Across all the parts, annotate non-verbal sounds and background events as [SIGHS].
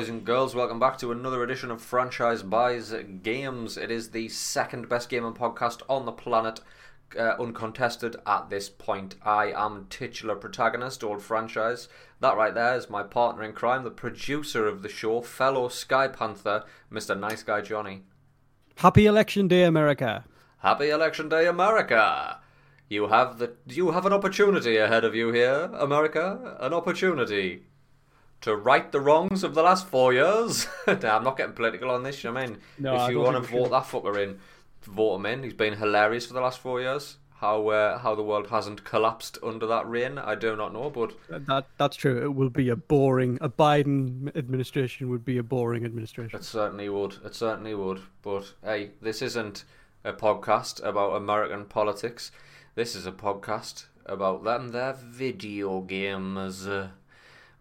boys and girls. Welcome back to another edition of Franchise Buys Games. It is the second best gaming podcast on the planet, uh, uncontested at this point. I am titular protagonist, old franchise. That right there is my partner in crime, the producer of the show, fellow Sky Panther, Mr. Nice Guy Johnny. Happy Election Day, America. Happy Election Day, America! You have the you have an opportunity ahead of you here, America. An opportunity to right the wrongs of the last four years. [LAUGHS] nah, I'm not getting political on this. I mean, No, if I you want to vote should. that fucker in, vote him in. He's been hilarious for the last four years. How uh, how the world hasn't collapsed under that reign, I do not know. But That that's true. It will be a boring. A Biden administration would be a boring administration. it certainly would. It certainly would. But hey, this isn't a podcast about American politics. This is a podcast about them their video games.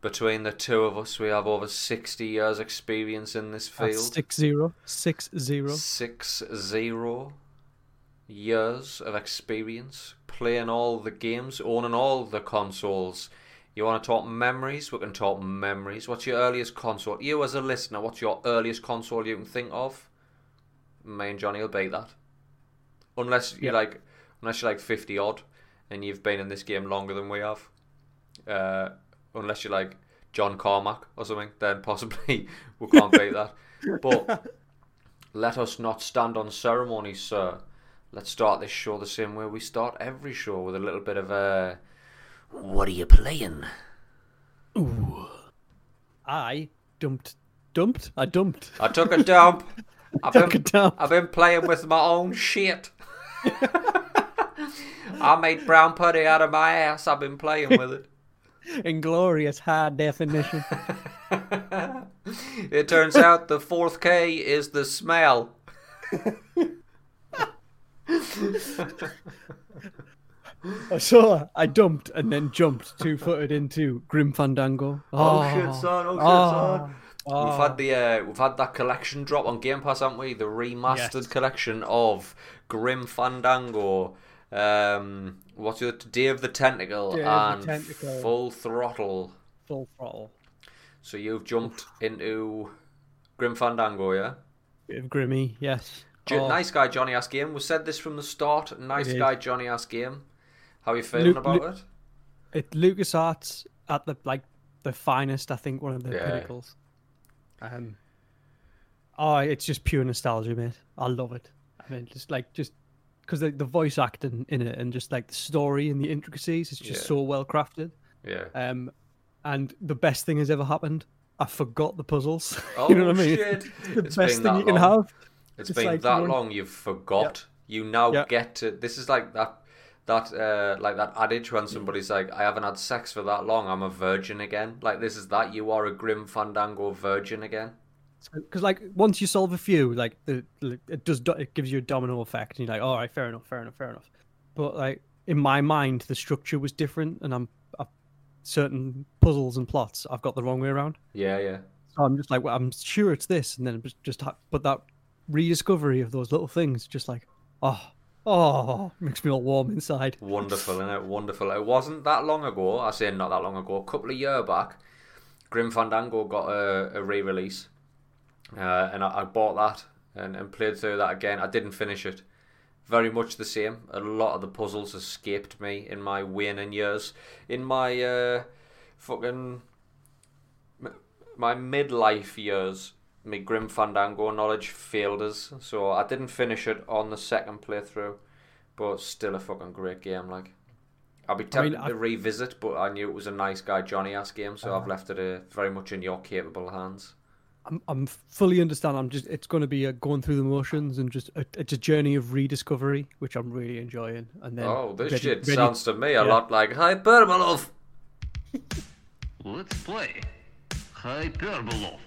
Between the two of us, we have over sixty years' experience in this field. That's six zero six zero. Six zero years of experience playing all the games, owning all the consoles. You want to talk memories? We can talk memories. What's your earliest console? You as a listener, what's your earliest console you can think of? Me and Johnny will beat that. Unless you're like, unless you're like fifty odd, and you've been in this game longer than we have. Uh, unless you're like John Carmack or something, then possibly [LAUGHS] we can't beat that. But [LAUGHS] let us not stand on ceremony, sir. Let's start this show the same way we start every show with a little bit of a. What are you playing? Ooh. I dumped, dumped. I dumped. I took a dump. [LAUGHS] I've Took a dump. I've been playing with my own shit. I made brown putty out of my ass. I've been playing with it. Inglorious high definition. [LAUGHS] It turns out the fourth K is the smell. [LAUGHS] so I dumped and then jumped two footed into Grim Fandango. Oh, shit, son! Oh shit, son! oh. We've had the uh, we've had that collection drop on Game Pass, haven't we? The remastered Yes. collection of Grim Fandango. Um, what's your Day of the Tentacle Day and the Tentacle. Full Throttle. Full throttle. So you've jumped into Grim Fandango, yeah? Bit of Grimmy, yes. Jo- Oh, Nice guy Johnny ass game. We said this from the start. Nice guy Johnny ass game. How are you feeling Lu- about Lu- it? it LucasArts at the like the finest, I think, one of the Yeah. pinnacles. Um, oh, it's just pure nostalgia, mate. I love it. I mean, just like just because the, the voice acting in it and just like the story and the intricacies is just Yeah. so well crafted. Yeah. Um, and the best thing has ever happened. I forgot the puzzles. [LAUGHS] Oh you know what I mean? shit! [LAUGHS] The It's best thing you can have. It's It's been like that one- long you've forgot. You now Yep. get to this is like that that uh like that adage when somebody's like, I haven't had sex for that long, I'm a virgin again. Like this is that, you are a grim fandango virgin again. Because like once you solve a few, like the it does it gives you a domino effect, and you're like, all right, fair enough, fair enough, fair enough. But like in my mind, the structure was different, and I'm, i certain puzzles and plots I've got the wrong way around. Yeah, yeah. So I'm just like, well, I'm sure it's this, and then just ha- but that rediscovery of those little things, just like, oh, oh, makes me all warm inside. Wonderful, isn't it? Wonderful. It wasn't that long ago, I say not that long ago, a couple of year back, Grim Fandango got a, a re release. Uh, and I, I bought that and, and played through that again. I didn't finish it. Very much the same. A lot of the puzzles escaped me in my waning years. In my uh, fucking my midlife years, my Grim Fandango knowledge failed us, so I didn't finish it on the second playthrough. But still a fucking great game. Like I'll be I mean, tempted to revisit, but I knew it was a nice guy Johnny ass game, so I've left it uh, very much in your capable hands. I'm, I'm fully understand. I'm just, it's going to be a going through the motions and just, a, it's a journey of rediscovery, which I'm really enjoying. And then Oh, this ready- shit ready- sounds to me a lot like Hyperbolov. Let's play Hyperbolov.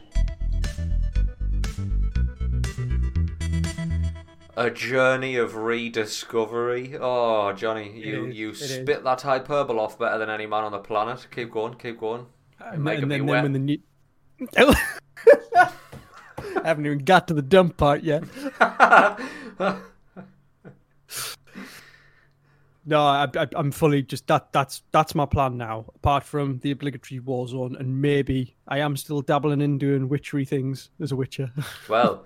A journey of rediscovery. Oh, Johnny, you is, you it is. spit that hyperbole off better than any man on the planet. Keep going, keep going. Uh, and, making and me then, wet. then when the new. [LAUGHS] Oh! I [LAUGHS] haven't even got to the dump part yet. [LAUGHS] No, I, I, I'm fully just that. That's that's my plan now. Apart from the obligatory Warzone, and maybe I am still dabbling in doing witchery things as a Witcher. [LAUGHS] Well,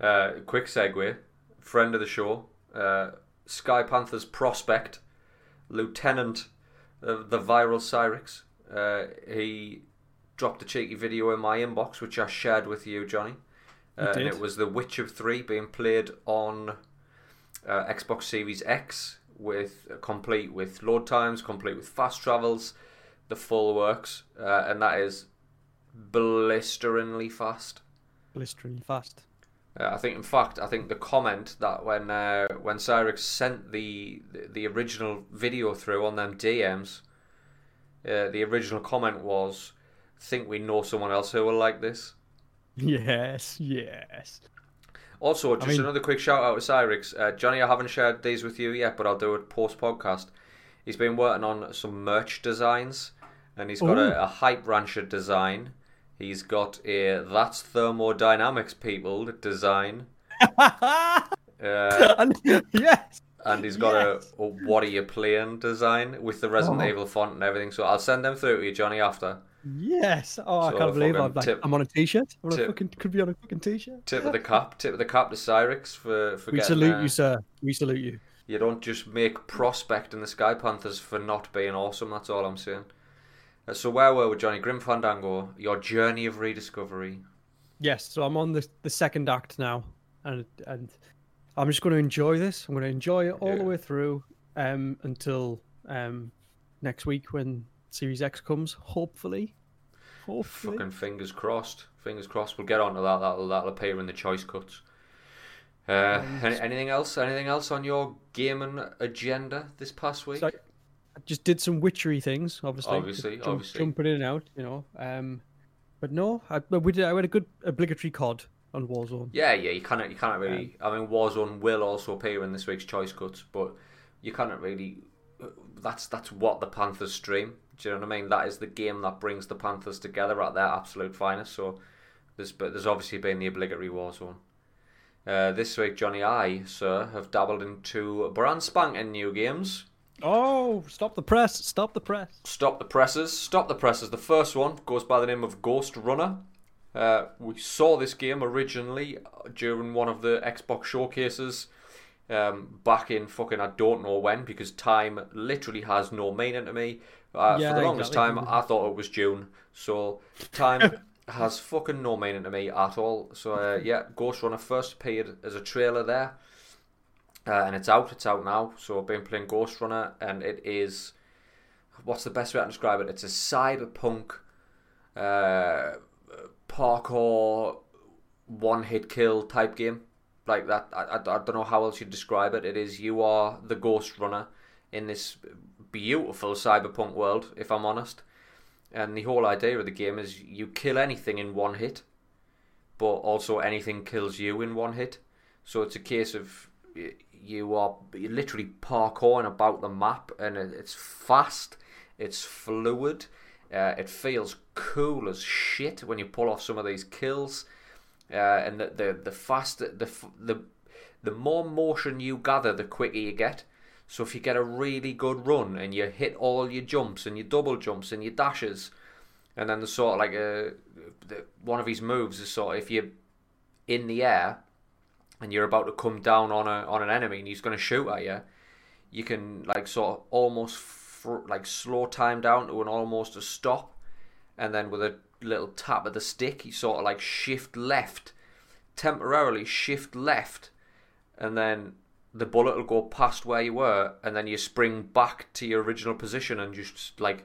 uh, quick segue. Friend of the show, uh, Sky Panthers prospect, Lieutenant of the Viral Cyrix. Uh, he dropped a cheeky video in my inbox, which I shared with you, Johnny. Uh, and it was The Witcher 3 being played on uh, Xbox Series X, with complete with load times, complete with fast travels, the full works, uh, and that is blisteringly fast. Blisteringly fast. Uh, I think, in fact, I think the comment that when uh, when Cyrix sent the, the the original video through on them DMs, uh, the original comment was, "Think we know someone else who will like this." Yes, yes. Also, just mean- another quick shout out to Cyrix. Uh, Johnny, I haven't shared these with you yet, but I'll do it post podcast. He's been working on some merch designs, and he's got a, a hype rancher design. He's got a that's thermodynamics people design. [LAUGHS] Uh, and, yes. and he's got a, a what are you playing design with the Resident Oh. Evil font and everything. So I'll send them through to you, Johnny, after. Yes. Oh, I can't believe I'm like tip- I'm on a t-shirt. I'm on a fucking could be on a fucking t-shirt. Tip of the cap, tip of the cap to Cyrix for for We getting. salute uh, you, sir. We salute you. You don't just make prospect in the Sky Panthers for not being awesome. That's all I'm saying. Uh, so where were we, Johnny? Grim Fandango, your journey of rediscovery. Yes. So I'm on the the second act now, and and I'm just going to enjoy this. I'm going to enjoy it all Yeah. the way through, um, until um, next week when Series X comes. Hopefully. Hopefully. Fucking fingers crossed. Fingers crossed. We'll get onto that. That'll that'll appear in the choice cuts. Uh, any, anything else? Anything else on your gaming agenda this past week? So I just did some witchery things, obviously. Obviously, jump- obviously. Jumping in and out, you know. Um, but no, I, we did. I had a good obligatory COD on Warzone. Yeah, yeah, you cannot, you cannot really. I mean, Warzone will also appear in this week's choice cuts, but you cannot really. That's that's what the Panthers stream. Do you know what I mean? That is the game that brings the Panthers together at their absolute finest. So there's but there's obviously been the obligatory Warzone. Uh, this week, Johnny I, sir, have dabbled into brand spanking new games. Oh, stop the press! Stop the press! Stop the presses. Stop the presses. The first one goes by the name of Ghost Runner. Uh, we saw this game originally during one of the Xbox showcases um, back in fucking I don't know when because time literally has no meaning to me. Uh, Yeah, for the longest exactly. time, I thought it was June. So time [LAUGHS] has fucking no meaning to me at all. So uh, yeah, Ghost Runner first appeared as a trailer there, uh, and it's out. It's out now. So I've been playing Ghost Runner, and it is what's the best way I can describe it? It's a cyberpunk uh, parkour one hit kill type game like that. I, I, I don't know how else you'd describe it. It is you are the ghost runner in this beautiful cyberpunk world, if I'm honest. And the whole idea of the game is you kill anything in one hit, but also anything kills you in one hit. So it's a case of you are literally parkouring about the map, and it's fast, it's fluid, uh, it feels cool as shit when you pull off some of these kills, uh, and the the the faster the the the more motion you gather, the quicker you get. So if you get a really good run and you hit all your jumps and your double jumps and your dashes, and then the sort of like a the, one of his moves is sort of if you're in the air and you're about to come down on a on an enemy and he's going to shoot at you, you can like sort of almost fr- like slow time down to an almost a stop, and then with a little tap of the stick, you sort of like shift left, temporarily shift left, and then the bullet will go past where you were, and then you spring back to your original position and just like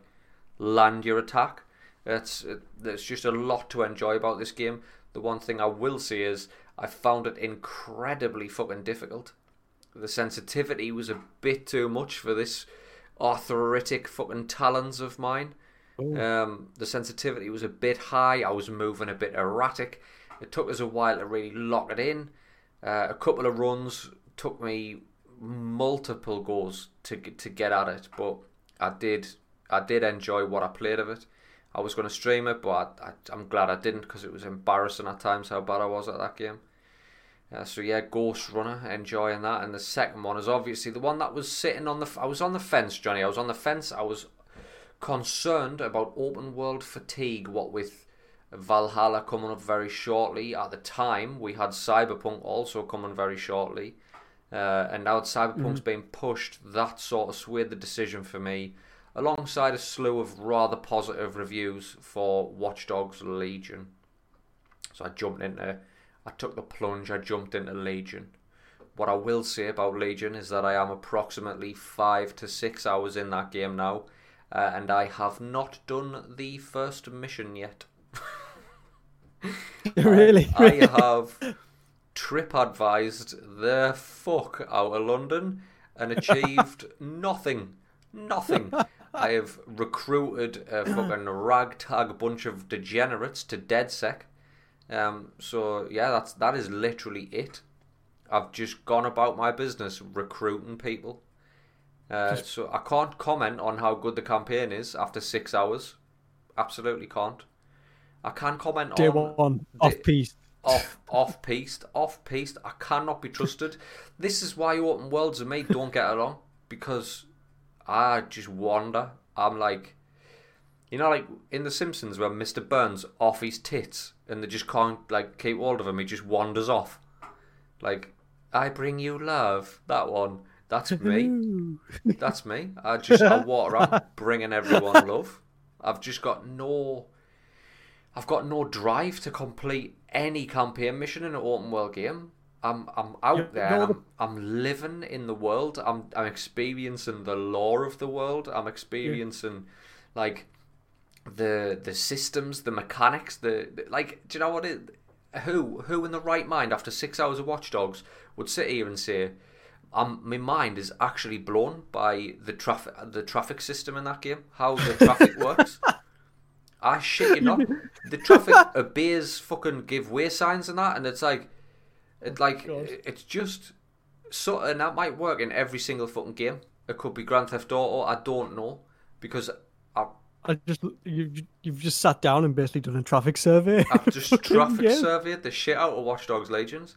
land your attack. It's it, there's just a lot to enjoy about this game. The one thing I will say is I found it incredibly fucking difficult. The sensitivity was a bit too much for this arthritic fucking talons of mine. Um, the sensitivity was a bit high. I was moving a bit erratic. It took us a while to really lock it in. Uh, a couple of runs took me multiple goals to to get at it, but I did I did enjoy what I played of it. I was going to stream it, but I, I'm glad I didn't because it was embarrassing at times how bad I was at that game. Uh, so yeah, Ghost Runner, enjoying that. And the second one is obviously the one that was sitting on the. I was on the fence, Johnny. I was on the fence. I was concerned about open world fatigue. What with Valhalla coming up very shortly. At the time, we had Cyberpunk also coming very shortly. Uh, and now that Cyberpunk's being pushed, that sort of swayed the decision for me, alongside a slew of rather positive reviews for Watch Dogs Legion. So I jumped into, I took the plunge, I jumped into Legion. What I will say about Legion is that I am approximately five to six hours in that game now, uh, and I have not done the first mission yet. [LAUGHS] [LAUGHS] really? I [LAUGHS] have trip advised the fuck out of London and achieved [LAUGHS] nothing. Nothing. [LAUGHS] I have recruited a fucking ragtag bunch of degenerates to DedSec. Um, so yeah, that's that is literally it. I've just gone about my business recruiting people. Uh, so I can't comment on how good the campaign is after six hours. Absolutely can't. I can comment Day on one, off piece. Off off piste, off piste. I cannot be trusted. This is why open worlds and me don't get along because I just wander. I'm like, you know, like in The Simpsons where Mr. Burns off his tits and they just can't like keep hold of him. He just wanders off. Like I bring you love. That one. That's me. [LAUGHS] That's me. I just I walk [LAUGHS] around bringing everyone love. I've just got no. I've got no drive to complete any campaign mission in an open world game. I'm I'm out there. know and the- I'm, I'm living in the world. I'm I'm experiencing the lore of the world. I'm experiencing like the the systems, the mechanics, the, the- like. Do you know what it? Who who in the right mind after six hours of Watch Dogs would sit here and say, um, my mind is actually blown by the traffic the traffic system in that game, how the traffic [LAUGHS] works. I shit you not. The traffic [LAUGHS] obeys fucking give way signs and that, and it's like, it oh, like God. it's just so, and that might work in every single fucking game. It could be Grand Theft Auto. I don't know because I, I just you you've just sat down and basically done a traffic survey. I've [LAUGHS] just traffic surveyed the shit out of Watch Dogs Legions.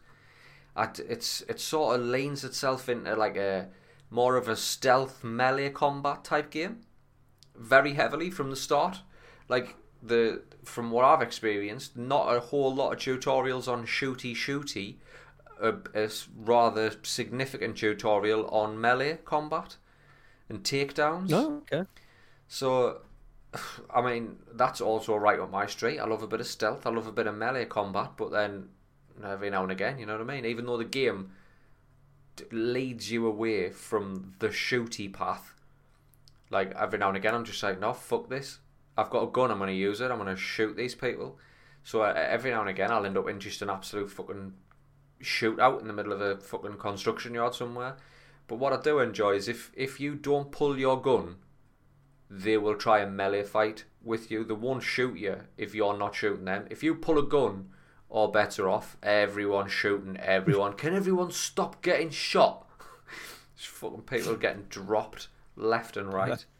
I, it's it sort of leans itself into like a more of a stealth melee combat type game, very heavily from the start. Like the from what I've experienced, not a whole lot of tutorials on shooty shooty, a rather significant tutorial on melee combat and takedowns. No, okay. So, [SIGHS] I mean, that's also right up my street. I love a bit of stealth. I love a bit of melee combat, but then every now and again, you know what I mean? Even though the game d- leads you away from the shooty path, like every now and again, I'm just like, no, fuck this. I've got a gun. I'm going to use it. I'm going to shoot these people. So uh, every now and again, I'll end up in just an absolute fucking shootout in the middle of a fucking construction yard somewhere. But what I do enjoy is if if you don't pull your gun they will try a melee fight with you. They won't shoot you if you're not shooting them. If you pull a gun, or better off. everyone shooting everyone. Can everyone stop getting shot? [LAUGHS] Just fucking people getting dropped left and right. [LAUGHS]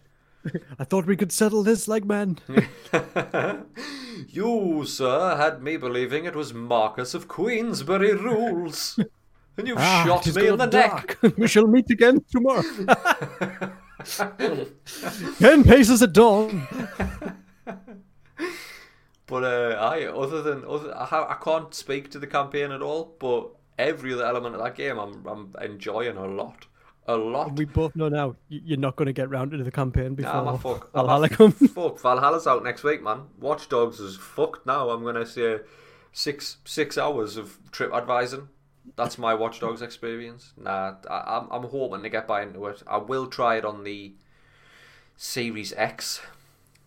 I thought we could settle this like men. [LAUGHS] you, sir, had me believing it was Marquess of Queensberry rules. And you Ah, shot me in the gone neck. dark. [LAUGHS] we shall meet again tomorrow. [LAUGHS] Ten paces at dawn. But uh, I, other than other, I, I can't speak to the campaign at all. But every other element of that game, I'm I'm enjoying a lot, a lot. We both know now you're not going to get round into the campaign before Nah, fuck. Valhalla comes. [LAUGHS] Fuck, Valhalla's out next week, man. Watch Dogs is fucked now. I'm gonna say six six hours of trip advising. That's my Watch Dogs experience. Nah, I, I'm I'm hoping to get by into it. I will try it on the Series X,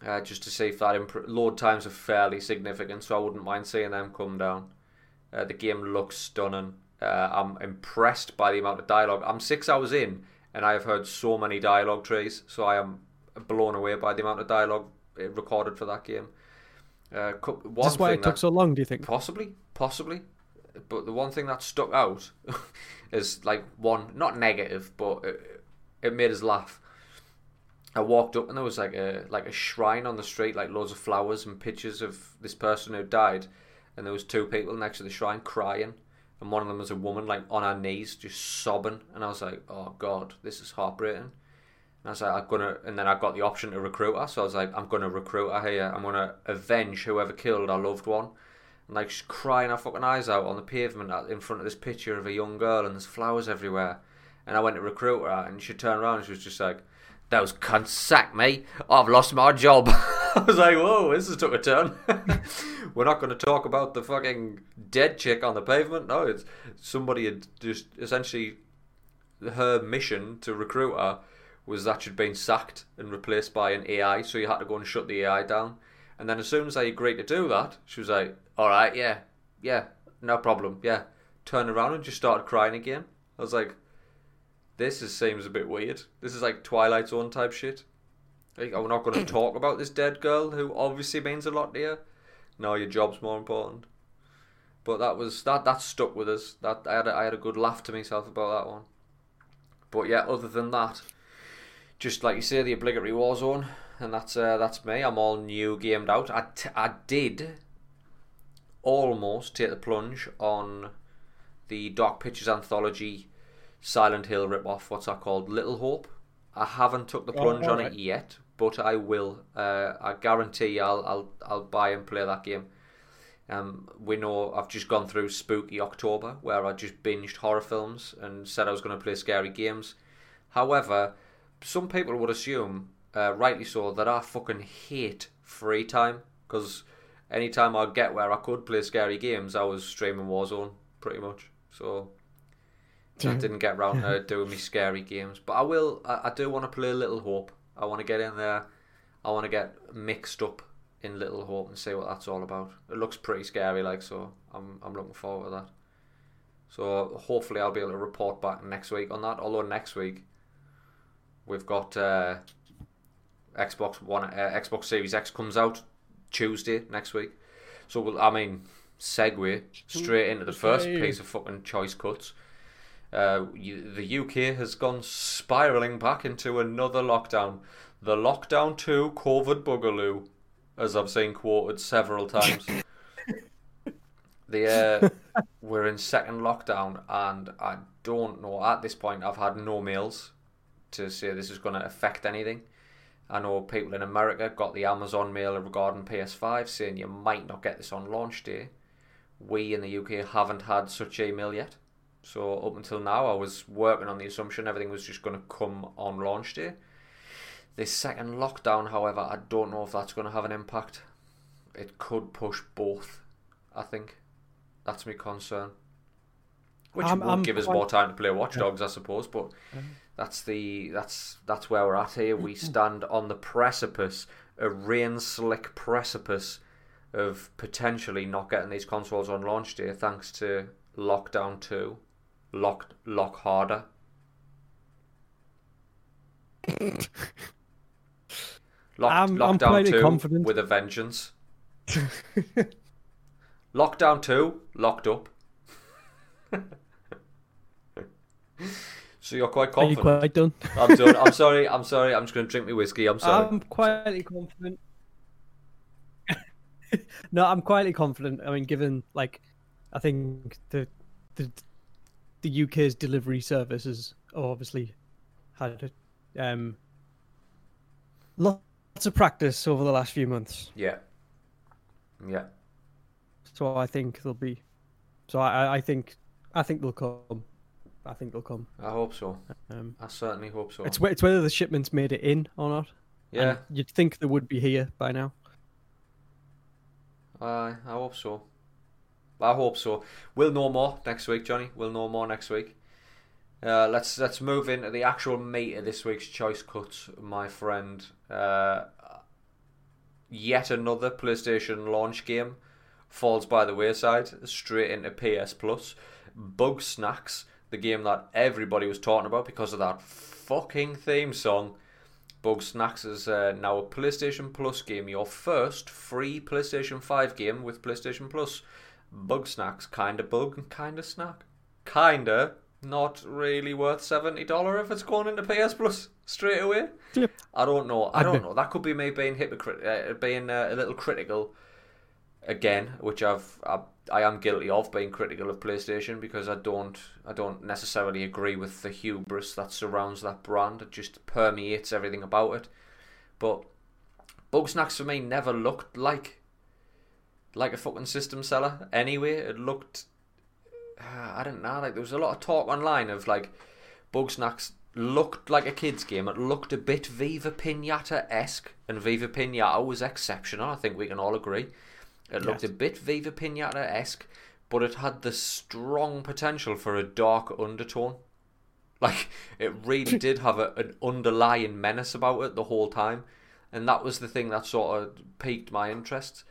uh, just to see if that imp- load times are fairly significant. So I wouldn't mind seeing them come down. Uh, the game looks stunning. Uh, I'm impressed by the amount of dialogue. I'm six hours in, and I have heard so many dialogue trees. So I am blown away by the amount of dialogue uh, recorded for that game. Uh, That's why it took so long, do you think? Possibly, possibly. But the one thing that stuck out [LAUGHS] is like one, not negative, but it, it made us laugh. I walked up and there was like a like a shrine on the street, like loads of flowers and pictures of this person who died, and there was two people next to the shrine crying, and one of them was a woman like on her knees, just sobbing, and I was like, oh god, this is heartbreaking. And I was like, I'm gonna, and then I got the option to recruit her, so I was like, I'm gonna recruit her here. I'm gonna avenge whoever killed our loved one. And like she's crying her fucking eyes out on the pavement in front of this picture of a young girl, and there's flowers everywhere. And I went to recruit her, and she turned around and she was just like, "Those cunts sacked me. I've lost my job." [LAUGHS] [LAUGHS] I was like, "Whoa, this has took a turn." [LAUGHS] We're not going to talk about the fucking dead chick on the pavement. No, it's somebody had just essentially her mission to recruit her was that she'd been sacked and replaced by an AI, so you had to go and shut the AI down. And then as soon as I agreed to do that, she was like, "All right, yeah, yeah, no problem, yeah." Turned around and just started crying again. I was like, "This is, seems a bit weird. This is like Twilight Zone type shit." Like, are we not going to [CLEARS THROAT] talk about this dead girl who obviously means a lot to you? No, your job's more important. But that was that. That stuck with us. That I had a, I had a good laugh to myself about that one. But yeah, other than that, just like you say, the obligatory Warzone, and that's uh, that's me. I'm all new gamed out. I, t- I did almost take the plunge on the Dark Pictures anthology Silent Hill ripoff. What's that called? Little Hope. I haven't took the Oh, plunge on alright. it yet, but I will. Uh, I guarantee I'll I'll I'll buy and play that game. Um, we know I've just gone through Spooky October, where I just binged horror films and said I was going to play scary games. However, some people would assume, uh, rightly so, that I fucking hate free time because anytime I get where I could play scary games, I was streaming Warzone pretty much. So I didn't get round to [LAUGHS] doing me scary games, but I will. I, I do want to play a Little Hope. I want to get in there. I want to get mixed up in Little Hope and see what that's all about. It looks pretty scary, like so. I'm I'm looking forward to that. So hopefully I'll be able to report back next week on that. Although next week we've got uh, Xbox One, uh, Xbox Series X comes out Tuesday next week. So we'll, I mean, segue straight into the first piece of fucking choice cuts. Uh, the UK has gone spiraling back into another lockdown. The lockdown two COVID boogaloo, as I've seen quoted several times. [LAUGHS] the uh, we're in second lockdown, and I don't know at this point. I've had no mails to say this is going to affect anything. I know people in America got the Amazon mail regarding PS5 saying you might not get this on launch day. We in the UK haven't had such a mail yet. So up until now, I was working on the assumption everything was just going to come on launch day. This second lockdown, however, I don't know if that's going to have an impact. It could push both. I think that's my concern. Which I'm- won't I'm give us more time to play Watch Dogs, I suppose. But um, that's the that's that's where we're at here. We mm-hmm. stand on the precipice, a rain slick precipice of potentially not getting these consoles on launch day, thanks to Lockdown Two, Lock Lock Harder. [LAUGHS] Lock, I'm- I'm quite Two confident. with a vengeance. [LAUGHS] Lockdown Two, locked up. so you're quite Are you confident. quite done? I'm done. I'm [LAUGHS] sorry. I'm sorry. I'm just going to drink my whiskey. I'm sorry. I'm quietly confident. no, I'm quietly confident. I mean, given like, I think the the the UK's delivery service has obviously had um lots of practice over the last few months. yeah. Yeah. So I think they'll be. So I I think I think they'll come. I think they'll come. I hope so. Um, I certainly hope so. it's it's whether the shipments made it in or not. yeah. And you'd think they would be here by now. I I hope so. I hope so. We'll know more next week, Johnny. We'll know more next week. Uh, let's let's move into the actual meat of this week's choice cuts, my friend. Uh, yet another PlayStation launch game falls by the wayside, straight into PS Plus. Bugsnax, the game that everybody was talking about because of that fucking theme song. Bugsnax is uh, now a PlayStation Plus game, your first free PlayStation 5 game with PlayStation Plus. Bugsnax, kinda bug and kinda snack. Kinda, not really worth $70 if it's going into PS Plus straight away. I don't know. I don't know. That could be me being hypocrite, uh, being uh, a little critical again, which I've I, I am guilty of being critical of PlayStation because I don't I don't necessarily agree with the hubris that surrounds that brand. It just permeates everything about it. But Bugsnax for me never looked like like a fucking system seller. Anyway, it looked uh, I don't know. Like there was a lot of talk online of like Bugsnax looked like a kids game. It looked a bit Viva Pinata esque, and Viva Pinata was exceptional. I think we can all agree. It looked a bit Viva Pinata esque, but it had the strong potential for a dark undertone. Like it really [LAUGHS] did have a, an underlying menace about it the whole time, and that was the thing that sort of piqued my interest.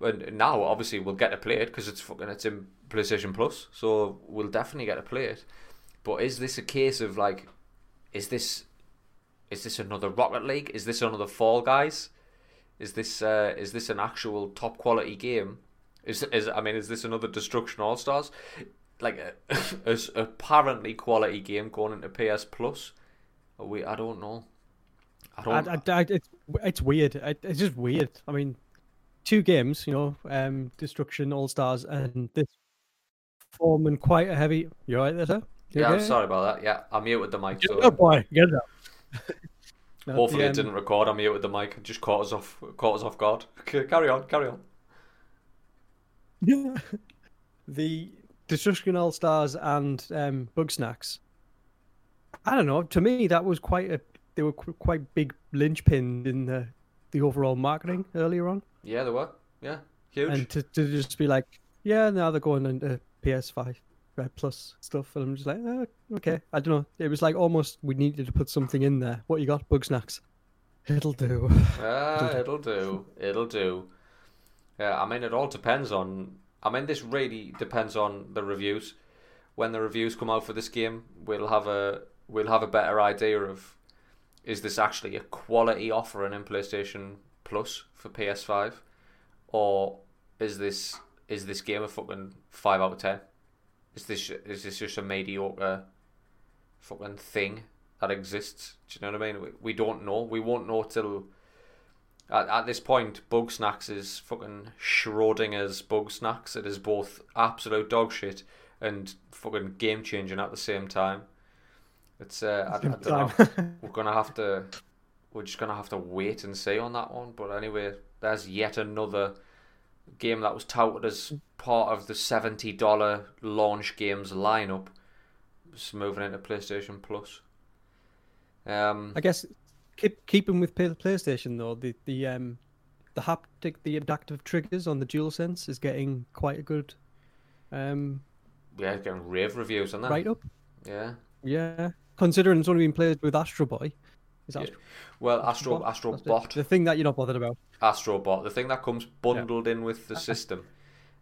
And now, obviously, we'll get to play it because it's fucking it's in PlayStation Plus, so we'll definitely get to play it. But is this a case of like, is this, is this another Rocket League? Is this another Fall Guys? Is this uh, is this an actual top quality game? Is is I mean, is this another Destruction All Stars? Like a, [LAUGHS] apparently quality game going into PS Plus? We I don't know. I don't. I, I, I, it's it's weird. It, it's just weird. I mean, two games, you know, um, Destruction All Stars and this forming quite a heavy. You alright there, sir? You yeah, I'm sorry about that. Yeah, I muted the mic. So it up, boy. Get it [LAUGHS] Hopefully the, it um, didn't record. I muted the mic. It just caught us off caught us off guard. [LAUGHS] Carry on, carry on. Yeah. [LAUGHS] the Destruction All Stars and um, Bugsnax. I don't know. To me, that was quite a. They were quite big linchpin in the the overall marketing earlier on, Yeah, there were. Yeah, huge. and to, to just be like, yeah, now they're going into PS5 uh, Plus stuff, and I'm just like, oh, okay. I don't know. It was like almost we needed to put something in there. What you got? Bugsnax. It'll do. Ah, [LAUGHS] it'll do. It'll do. Yeah, I mean, it all depends on. I mean, this really depends on the reviews. When the reviews come out for this game, we'll have a we'll have a better idea of is this actually a quality offering in PlayStation Plus for PS5, or is this is this game a fucking five out of ten? Is this is this just a mediocre fucking thing that exists? Do you know what I mean? We, we don't know. We won't know till at, at this point, Bugsnax is fucking Schrodinger's Bugsnax. It is both absolute dog shit and fucking game changing at the same time. It's uh, I, I don't know. We're gonna have to. [LAUGHS] We're just gonna have to wait and see on that one. But anyway, there's yet another game that was touted as part of the seventy dollar launch games lineup. Just moving into PlayStation Plus. Um, I guess keep keeping with play- PlayStation though, the the um the haptic, the adaptive triggers on the DualSense is getting quite a good um yeah, getting rave reviews on that. write up. Yeah. Yeah, considering it's only been played with Astro Boy. Is Yeah. Well, Astro Bot? Astro it. Bot, The thing that you're not bothered about. Astro Bot, the thing that comes bundled in with the [LAUGHS] system.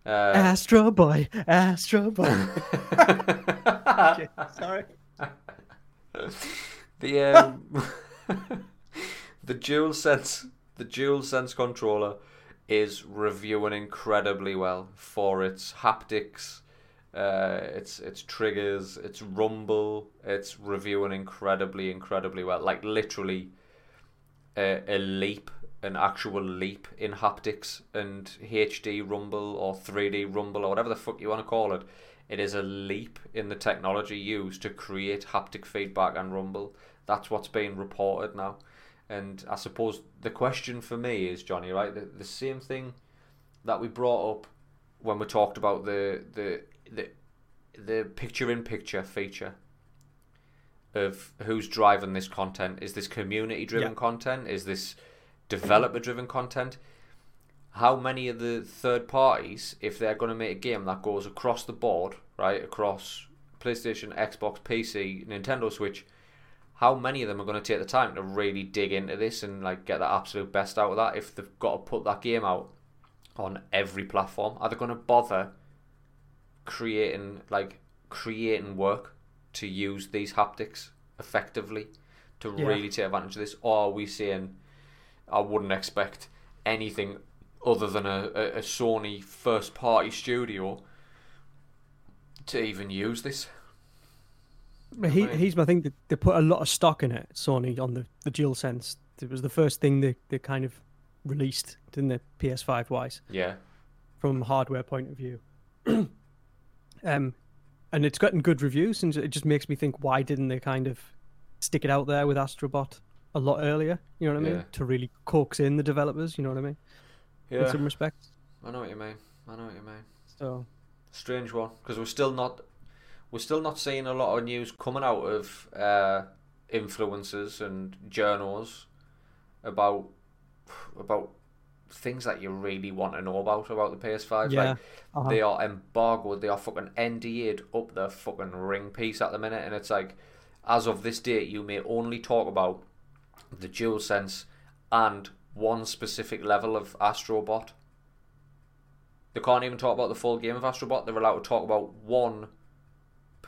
Uh, Astro Boy, Astro Boy. [LAUGHS] Okay, Sorry. [LAUGHS] the um, the dual sense the dual sense controller is reviewing incredibly well for its haptics uh, its its triggers its rumble it's reviewing incredibly incredibly well like literally a, a leap an actual leap in haptics and HD rumble or 3D rumble or whatever the fuck you want to call it it is a leap in the technology used to create haptic feedback and rumble. That's what's being reported now. And I suppose the question for me is, Johnny, right? The, the same thing that we brought up when we talked about the the the, the picture in picture feature of who's driving this content. Is this community driven Yeah. content? Is this developer driven content? how many of the third parties, if they're going to make a game that goes across the board, right, across PlayStation, Xbox, PC, Nintendo Switch, how many of them are going to take the time to really dig into this and like get the absolute best out of that if they've got to put that game out on every platform? Are they going to bother creating like creating work to use these haptics effectively to Yeah. really take advantage of this, or are we saying I wouldn't expect anything other than a, a, a Sony first party studio to even use this. He, Right. he's my thing. They, they put a lot of stock in it. Sony on the the DualSense. It was the first thing they, they kind of released, didn't they? PS5 wise. Yeah. from a hardware point of view. [CLEARS THROAT] um, and it's gotten good reviews, and it just makes me think, why didn't they kind of stick it out there with Astrobot a lot earlier? You know what I mean? Yeah. To really coax in the developers. You know what I mean? Yeah. In some respects. I know what you mean. I know what you mean. So Strange one because we're still not we're still not seeing a lot of news coming out of uh, influencers and journals about about things that you really want to know about about the PS5. Yeah, Like uh-huh. they are embargoed, they are fucking NDA'd up the fucking ring piece at the minute, and it's like, as of this date, you may only talk about the DualSense and one specific level of Astrobot. They can't even talk about the full game of Astrobot. They're allowed to talk about one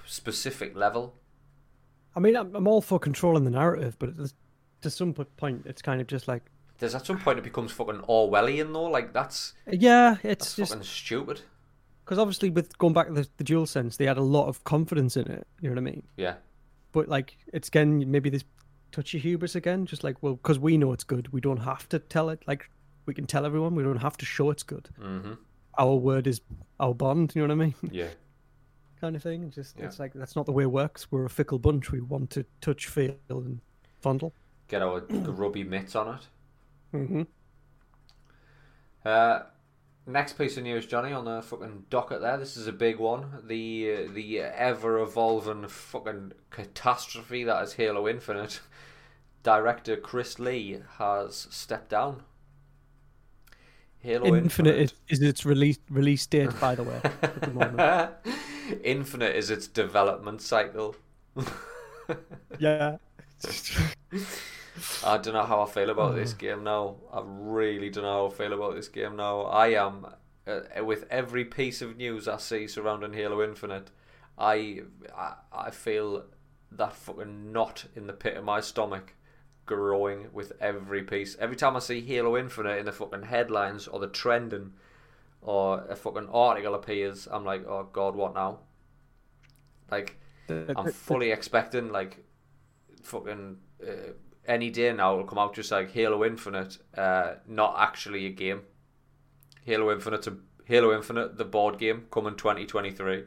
specific level. I mean, I'm, I'm all for controlling the narrative, but to some point, it's kind of just like, There's at some point it becomes fucking Orwellian though. Like that's yeah, it's that's just fucking stupid. because obviously with going back to the, the dual sense, they had a lot of confidence in it. You know what I mean? Yeah, But like, it's again maybe this touchy hubris again, just like, well, because we know it's good, we don't have to tell it. Like, we can tell everyone, we don't have to show it's good. hmm Our word is our bond. You know what I mean? yeah, [LAUGHS] kind of thing. Just Yeah. it's like that's not the way it works. We're a fickle bunch. We want to touch, feel, and fondle. get our grubby mitts on it. Hmm Uh, next piece of news, Johnny, on the fucking docket there. This is a big one. The uh, the ever evolving fucking catastrophe that is Halo Infinite. [LAUGHS] Director Chris Lee has stepped down. Halo Infinite is, is its release release date, by the way. at the moment. [LAUGHS] Infinite is its development cycle. [LAUGHS] yeah. I don't know how I feel about this game now. I really don't know how I feel about this game now. I am, uh, with every piece of news I see surrounding Halo Infinite, I, I I feel that fucking knot in the pit of my stomach growing with every piece. Every time I see Halo Infinite in the fucking headlines or the trending or a fucking article appears, I'm like, oh god, what now? Like, I'm fully expecting like fucking uh, any day now it'll come out just like Halo Infinite, uh, not actually a game. Halo Infinite, Halo Infinite, the board game coming 2023.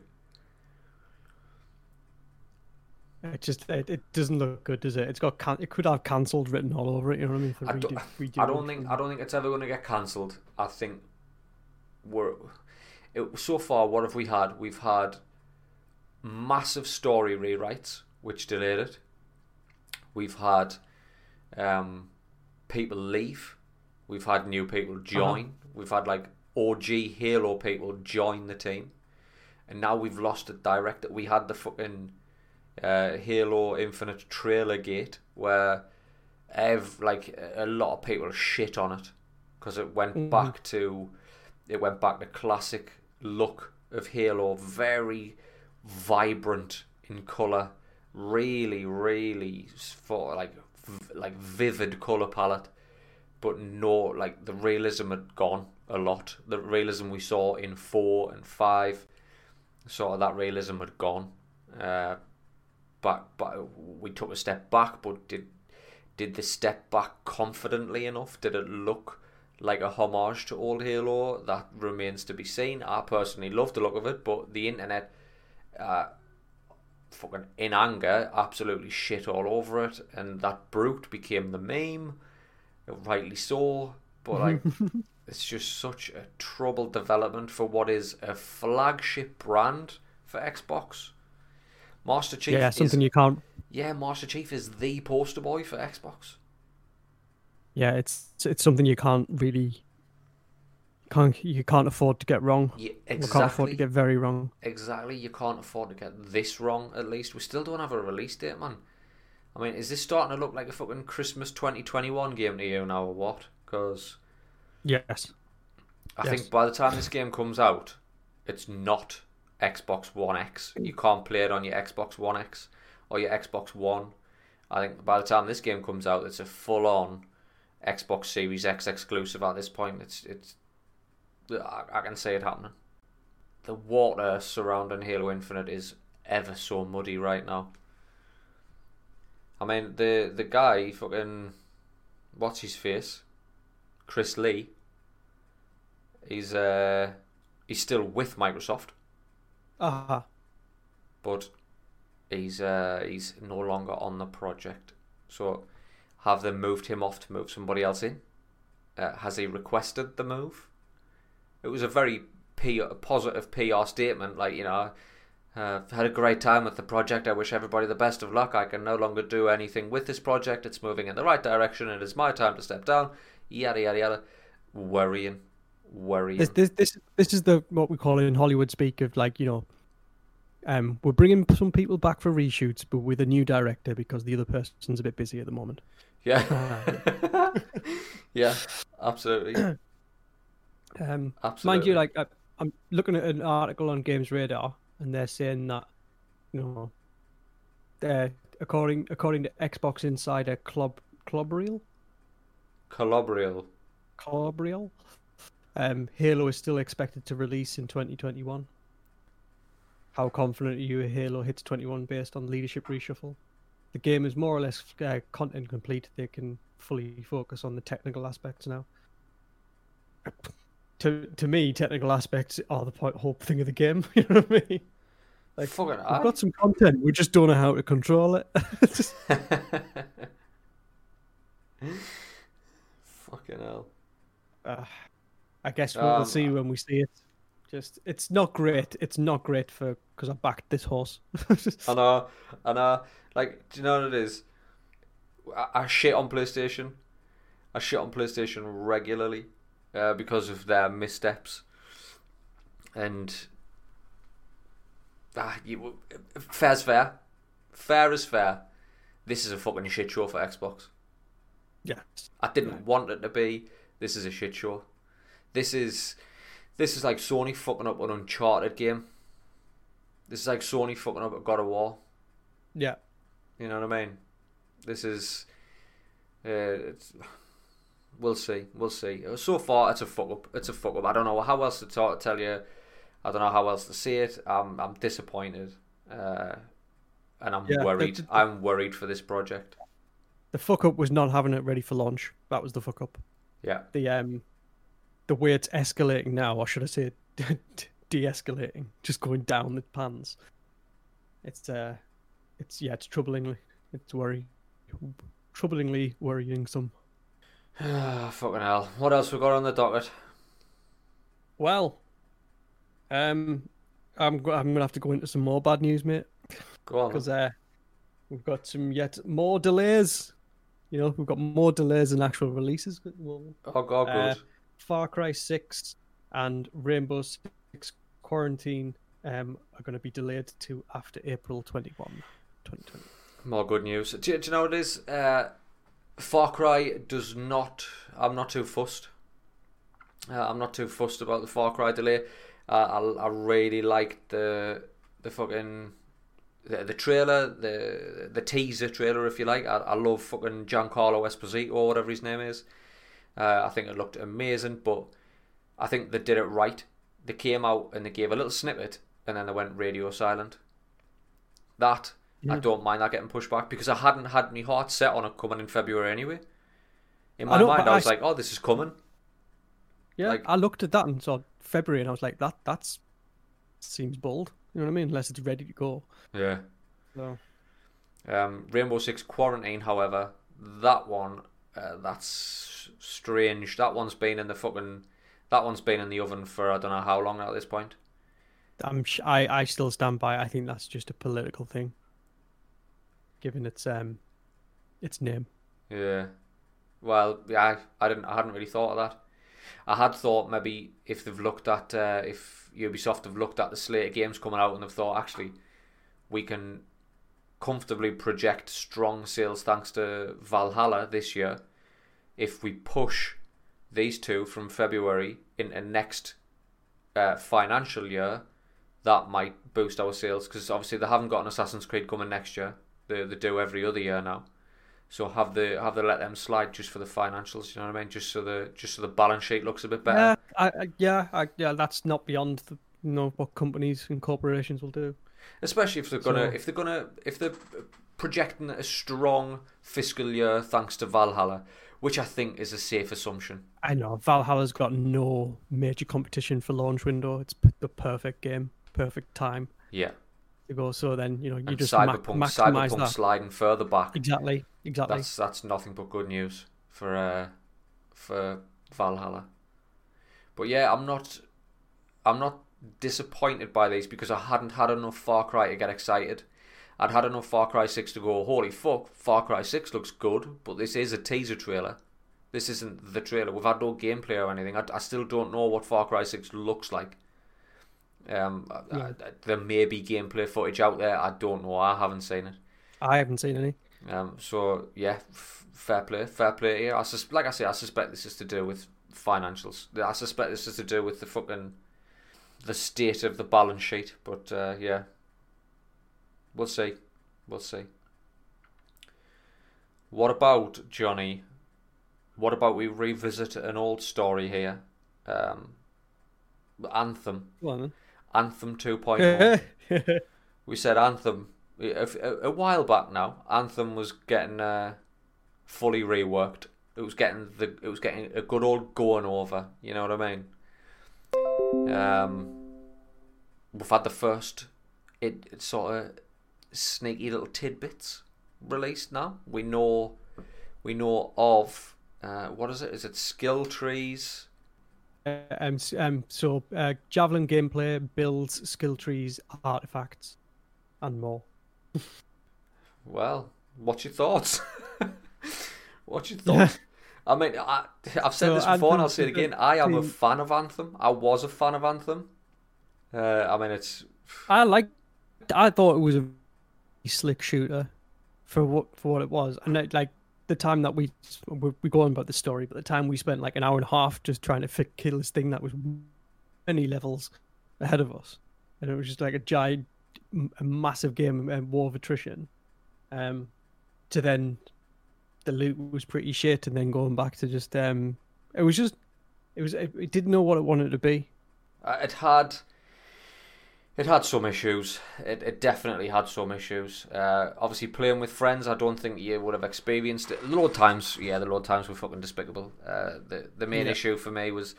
It just it, it doesn't look good, does it? It's got can- it could have cancelled written all over it. You know what I mean? I don't, redo- redo I don't think I don't think it's ever going to get cancelled. I think we're it, so far. What have we had? We've had massive story rewrites, which delayed it. We've had um, people leave. We've had new people join. We've had like OG Halo people join the team, and now we've lost a director. We had the fucking uh, Halo Infinite trailer gate where ev like a lot of people shit on it because it went Mhm. back to it went back to classic look of Halo, very vibrant in color, really, really for like like vivid color palette, but no like the realism had gone a lot. The realism we saw in four and five, sort of that realism had gone. Uh, back, but we took a step back, but did did the step back confidently enough? Did it look like a homage to old Halo? That remains to be seen. I personally love the look of it, but the internet, uh, fucking in anger, absolutely shit all over it, and that brute became the meme, rightly so. But like, [LAUGHS] it's just such a troubled development for what is a flagship brand for Xbox. Master Chief yeah, is something you can't. yeah, Master Chief is the poster boy for Xbox. Yeah, it's it's something you can't really. Can't you can't afford to get wrong. Yeah, You can't afford to get very wrong. Exactly. You can't afford to get this wrong. At least we still don't have a release date, man. I mean, is this starting to look like a fucking Christmas 2021 game to you now, or what? Because Yes. I Yes. think by the time this game comes out, it's not Xbox One X. You can't play it on your Xbox One X or your Xbox One. I think by the time this game comes out, it's a full-on Xbox Series X exclusive. At this point, it's it's I, I can say it happening. The water surrounding Halo Infinite is ever so muddy right now. I mean, the the guy fucking what's his face, Chris Lee. He's uh he's still with Microsoft, Ah, but he's uh, he's no longer on the project. So have they moved him off to move somebody else in? Uh, has he requested the move? It was a very P- positive PR statement, like you know. Uh, had a great time with the project. I wish everybody the best of luck. I can no longer do anything with this project. It's moving in the right direction. And It is my time to step down. Yada yada yada. Worrying, worrying. this this this this is the what we call in Hollywood speak of like you know, um, we're bringing some people back for reshoots, but with a new director because the other person's a bit busy at the moment. Yeah. [LAUGHS] yeah, absolutely. [COUGHS] Um, Absolutely. mind you, like I, I'm looking at an article on Games Radar, and they're saying that you know, they're according according to Xbox Insider Club Clubriel Colobrial. Clubriel, um, Halo is still expected to release in 2021. How confident are you Halo hits 21 based on leadership reshuffle? The game is more or less uh, content complete. They can fully focus on the technical aspects now. To to me, technical aspects are the whole thing of the game. [LAUGHS] You know what I mean? Like, Fucking We've got some content. We just don't know how to control it. [LAUGHS] Just- [LAUGHS] Fucking hell. uh, I guess we'll, Um, we'll see when we see it. Just, it's not great. It's not great for because I backed this horse. I know, I know. Like, do you know what it is? I, I shit on PlayStation. I shit on PlayStation regularly uh, because of their missteps. And ah, you, fair's fair. Fair is fair. This is a fucking shit show for Xbox. yeah, I didn't want it to be. This is a shit show. This is this is like Sony fucking up an Uncharted game. This is like Sony fucking up a God of War. yeah. You know what I mean? This is. Uh, it's, we'll see. We'll see. So far, it's a fuck up. It's a fuck up. I don't know how else to talk, tell you. I don't know how else to see it. I'm I'm disappointed, uh, and I'm Yeah, the- worried. the- I'm worried for this project. The fuck up was not having it ready for launch. That was the fuck up. Yeah. The um, the way it's escalating now, or should I say, [LAUGHS] de-escalating, just going down the pans. It's uh, it's yeah, it's troublingly, it's worry, troublingly worrying some. Ah, [SIGHS] fucking hell. What else we got on the docket? Well, um, I'm go- I'm gonna have to go into some more bad news, mate, Go on. because uh, we've got some yet more delays. You know, we've got more delays than actual releases at the moment. Oh god, Uh, good. Far Cry 6 and Rainbow Six Quarantine um, are going to be delayed to after April 21, 2020. More good news. Do, you- do you know what it is? Uh, Far Cry does not. I'm not too fussed. Uh, I'm not too fussed about the Far Cry delay. Uh, I I really liked the the fucking the, the trailer, the the teaser trailer, if you like. I, I love fucking Giancarlo Esposito or whatever his name is. Uh, I think it looked amazing, but I think they did it right. They came out and they gave a little snippet, and then they went radio silent. That I don't mind that getting pushed back because I hadn't had my heart set on it coming in February anyway. In I my know, mind, I I was s- like, "Oh, this is coming." Yeah, Like- I looked at that and saw February and I was like, that that's seems bold. You know what I mean? Unless it's ready to go. Yeah. So, Um, Rainbow Six Quarantine, however, that one, uh, that's strange. That one's been in the fucking, that one's been in the oven for I don't know how long at this point. I'm sh- I I still stand by. I think that's just a political thing, given its um its name. Yeah. Well, yeah, I, didn't, I hadn't really thought of that. I had thought maybe if they've looked at, uh, if Ubisoft have looked at the slate of games coming out and they've thought actually, we can comfortably project strong sales thanks to Valhalla this year. If we push these two from February into next uh, financial year, that might boost our sales because obviously they haven't got an Assassin's Creed coming next year. They they do every other year now. So have the have they let them slide just for the financials? You know what I mean? Just so the just so the balance sheet looks a bit better. Yeah, I, I, yeah, I, yeah. That's not beyond the you know what companies and corporations will do. Especially if they're gonna So- if they're gonna if they're projecting a strong fiscal year thanks to Valhalla, which I think is a safe assumption. I know Valhalla's got no major competition for launch window. It's the perfect game, perfect time Yeah, to go. So then you know you and just ma- Cyberpunk, maximize Cyberpunk that. sliding further back. Exactly, exactly. That's that's nothing but good news for uh, for Valhalla. But yeah, I'm not I'm not disappointed by these because I hadn't had enough Far Cry to get excited. I'd had enough Far Cry 6 to go, holy fuck, Far Cry 6 looks good, but this is a teaser trailer. This isn't the trailer. We've had no gameplay or anything. I, I still don't know what Far Cry 6 looks like. Um, Yeah. I- there may be gameplay footage out there. I don't know. I haven't seen it. I haven't seen any. Um, so yeah, f- fair play, fair play here. I sus- like I say, I suspect this is to do with financials. I suspect this is to do with the fucking the state of the balance sheet. But uh, yeah, we'll see, we'll see. What about Johnny? What about we revisit an old story here? Um, Anthem, Anthem 2.0 [LAUGHS] we said Anthem a, a, a while back now. Anthem was getting uh, fully reworked. It was getting the it was getting a good old going over. You know what I mean? Um, we've had the first it, it sort of sneaky little tidbits released now. We know we know of uh, what is it? Is it skill trees? Uh, um, um, so uh, javelin gameplay builds skill trees, artifacts, and more. [LAUGHS] Well, what's your thoughts? [LAUGHS] what's your thoughts? I mean, I, I've said So this before and I'll say it again. I am a fan of Anthem. I was a fan of Anthem. Uh, I mean, it's I like. I thought it was a slick shooter for what for what it was, and it, like the time that we we go on about the story, but the time we spent like an hour and a half just trying to kill this thing that was many levels ahead of us, and it was just like a giant, a massive game and war of attrition. Um, to then the loot was pretty shit, and then going back to just um, it was just it was it, it didn't know what it wanted to be. uh, it had it had some issues. It, it definitely had some issues. Uh, obviously, playing with friends, I don't think you would have experienced it. The load times, yeah, the load times were fucking despicable. Uh, the the main Yeah. issue for me was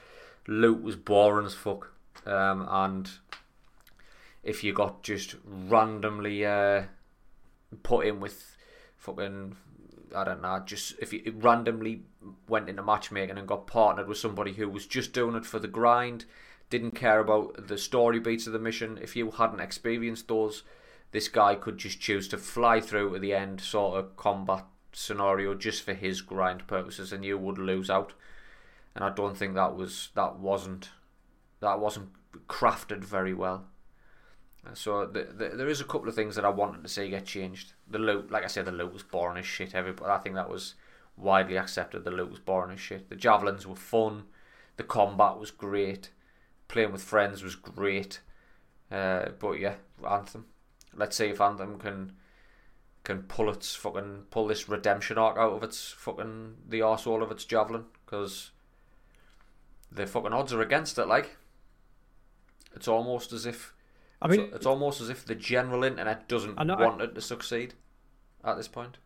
loot was boring as fuck, um, and if you got just randomly uh, put in with fucking I don't know, just if you randomly went into matchmaking and got partnered with somebody who was just doing it for the grind, didn't care about the story beats of the mission, if you hadn't experienced those, this guy could just choose to fly through to the end sort of combat scenario just for his grind purposes and you would lose out. And I don't think that was that wasn't that wasn't crafted very well. Uh, so the, the, there is a couple of things that I wanted to see get changed. The loot, like I said, the loot was boring as shit. Everybody, I think that was widely accepted. The loot was boring as shit. The javelins were fun. The combat was great. Playing with friends was great. Uh, but yeah, Anthem. Let's see if Anthem can can pull its fucking pull this redemption arc out of its fucking the arsehole of its javelin because the fucking odds are against it. Like it's almost as if I mean, it's, it's almost as if the general internet doesn't I know- I- want it to succeed at this point.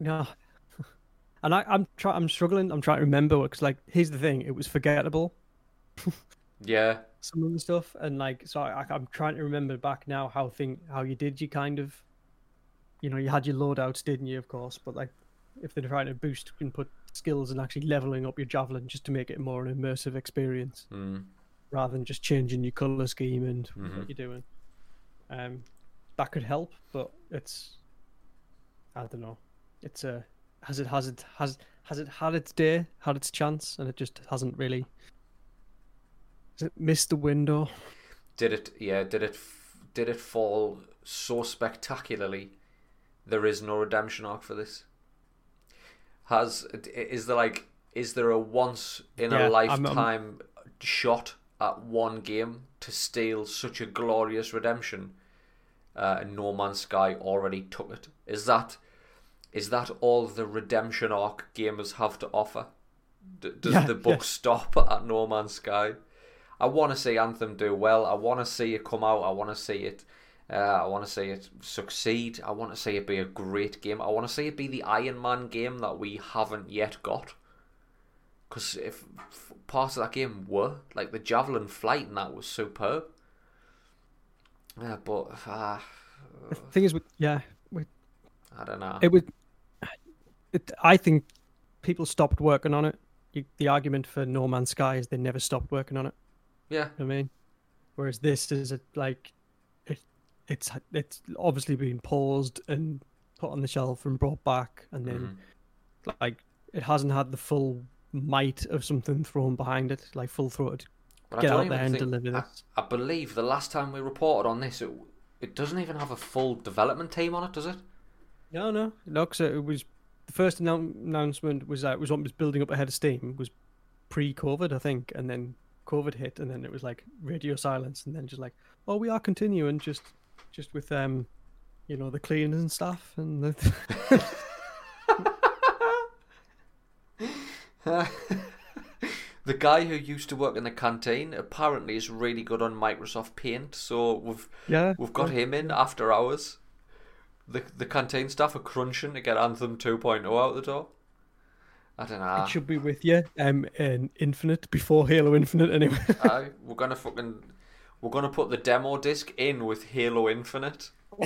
No. [LAUGHS] And I, I'm try, I'm struggling. I'm trying to remember because, like, here's the thing: it was forgettable. [LAUGHS] Yeah, Some of the stuff, and like, so I, I'm trying to remember back now how thing how you did. You kind of, you know, you had your loadouts, didn't you? Of course, but like, if they're trying to boost input skills and actually leveling up your javelin just to make it more an immersive experience, mm. rather than just changing your color scheme and Mhm. what you're doing, um, that could help. But it's, I don't know. It's a has it has it has has it had its day, had its chance, and it just hasn't really. It missed the window? did it? Yeah, did it? Did it fall so spectacularly? There is no redemption arc for this. Has is there like is there a once in Yeah, a I'm- I'm- lifetime shot at one game to steal such a glorious redemption? Uh, and No Man's Sky already took it. Is that is that all the redemption arc gamers have to offer? D- does Yeah, the book yeah. stop at No Man's Sky? I want to see Anthem do well. I want to see it come out. I want to see it Uh, I want to see it succeed. I want to see it be a great game. I want to see it be the Iron Man game that we haven't yet got. Because if parts of that game were like the javelin flight and that was superb. Yeah, but uh, The thing is, with yeah, with I don't know. it was. It, I think people stopped working on it. You, the argument for No Man's Sky is they never stopped working on it. Yeah, I mean, whereas this is a, like, it, it's it's obviously been paused and put on the shelf and brought back, and then Mhm. like it hasn't had the full might of something thrown behind it, like full throated. But Get I don't out there and think- deliver I- this. I, believe the last time we reported on this, it, it doesn't even have a full development team on it, does it? No, no, no. Because it was the first annou- announcement was that it was what was building up ahead of Steam was pre-COVID, I think, and then COVID hit, and then it was like radio silence, and then just like, oh, we are continuing, just just with um, you know, the cleaners and stuff, and the, [LAUGHS] the guy who used to work in the canteen apparently is really good on Microsoft Paint, so we've yeah, we've got yeah. him in after hours. The the canteen staff are crunching to get Anthem 2.0 out the door. I don't know. It should be with you, um, in Infinite before Halo Infinite, anyway. [LAUGHS] Aye, we're gonna fucking we're gonna put the demo disc in with Halo Infinite. [LAUGHS]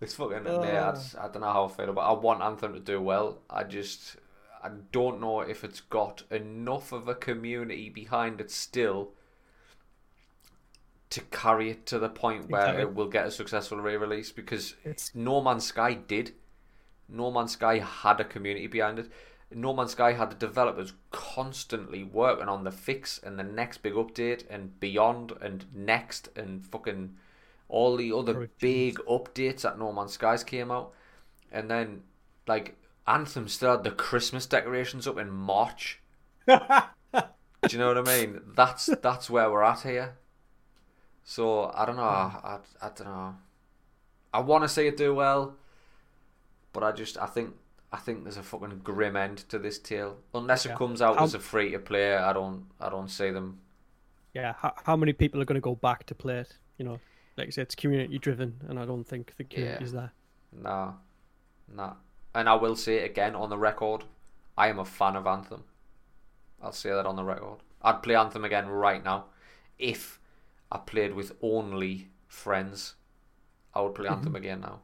it's fucking yeah. I, I don't know how I feel about. I want Anthem to do well. I just I don't know if it's got enough of a community behind it still to carry it to the point where Exactly. it will get a successful re-release because It's No Man's Sky did. No Man's Sky had a community behind it. No Man's Sky had the developers constantly working on the fix and the next big update and beyond and next and fucking all the other big updates that No Man's Skies came out. And then like Anthem still had the Christmas decorations up in March. [LAUGHS] Do you know what I mean? That's that's where we're at here. So I don't know. I, I don't know. I want to see it do well, but I just I think I think there's a fucking grim end to this tale. Unless it comes out How- as a free to play, I don't I don't see them. yeah. How, how many people are going to go back to play it? You know, like I said, it's community driven, and I don't think the community is there. Nah, nah. And I will say it again on the record. I am a fan of Anthem. I'll say that on the record. I'd play Anthem again right now, if I played with only friends. I would play mm-hmm. Anthem again now.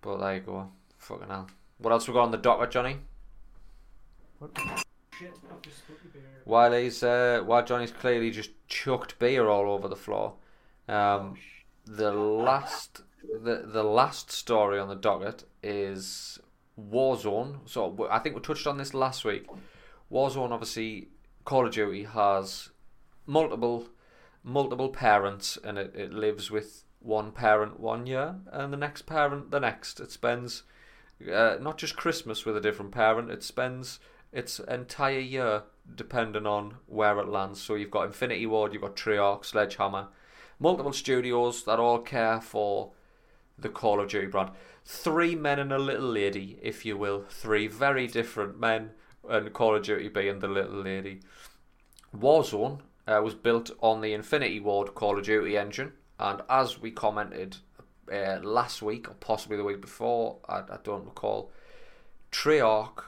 But there you go. Fucking hell. What else we got on the docket, Johnny? While he's uh, while Johnny's clearly just chucked beer all over the floor. Um, the last the the last story on the docket is Warzone. So I think we touched on this last week. Warzone, obviously, Call of Duty has multiple multiple parents, and it, it lives with one parent one year, and the next parent the next. It spends uh, not just Christmas with a different parent. It spends its entire year depending on where it lands. So you've got Infinity Ward, you've got Treyarch, Sledgehammer, multiple studios that all care for the Call of Duty brand. Three men and a little lady, if you will. Three very different men, and Call of Duty being the little lady. Warzone uh, was built on the Infinity Ward Call of Duty engine, and as we commented uh, last week, or possibly the week before, I, I don't recall, Treyarch,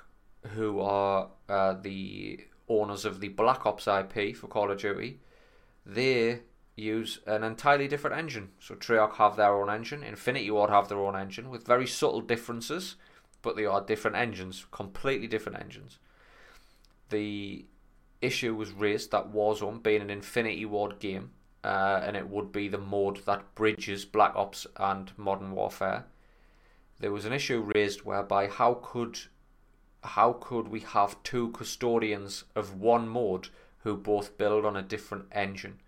who are uh, the owners of the Black Ops IP for Call of Duty, they use an entirely different engine. So Treyarch have their own engine, Infinity Ward have their own engine, with very subtle differences, but they are different engines, completely different engines. The issue was raised that Warzone being an Infinity Ward game, uh, and it would be the mod that bridges Black Ops and Modern Warfare. There was an issue raised whereby how could how could we have two custodians of one mod who both build on a different engine?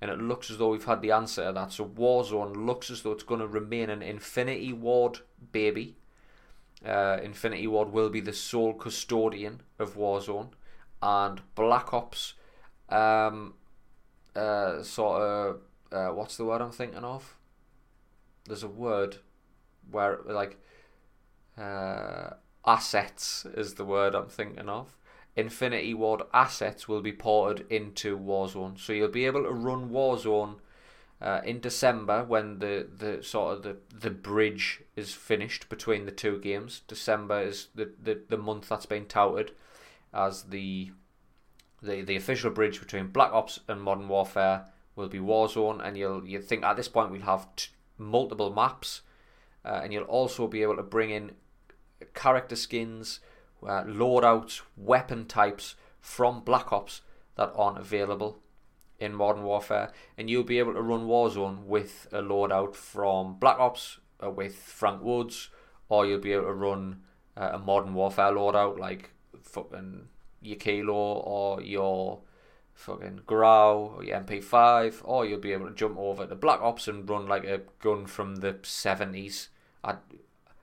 And it looks as though we've had the answer to that. So Warzone looks as though it's going to remain an Infinity Ward baby. Uh, Infinity Ward will be the sole custodian of Warzone, and Black Ops, um, uh, sort of, uh, what's the word I'm thinking of? There's a word where like uh, assets is the word I'm thinking of. Infinity Ward assets will be ported into Warzone. So you'll be able to run Warzone uh, in December when the, the sort of the, the bridge is finished between the two games. December is the, the, the month that's been touted as the the the official bridge between Black Ops and Modern Warfare will be Warzone, and you'll you think at this point we'll have t- multiple maps, uh, and you'll also be able to bring in character skins, uh, loadouts, weapon types from Black Ops that aren't available in Modern Warfare, and you'll be able to run Warzone with a loadout from Black Ops uh, with Frank Woods, or you'll be able to run uh, a Modern Warfare loadout like fucking your Kilo or your fucking Grau or your MP5, or you'll be able to jump over to Black Ops and run like a gun from the 70s. I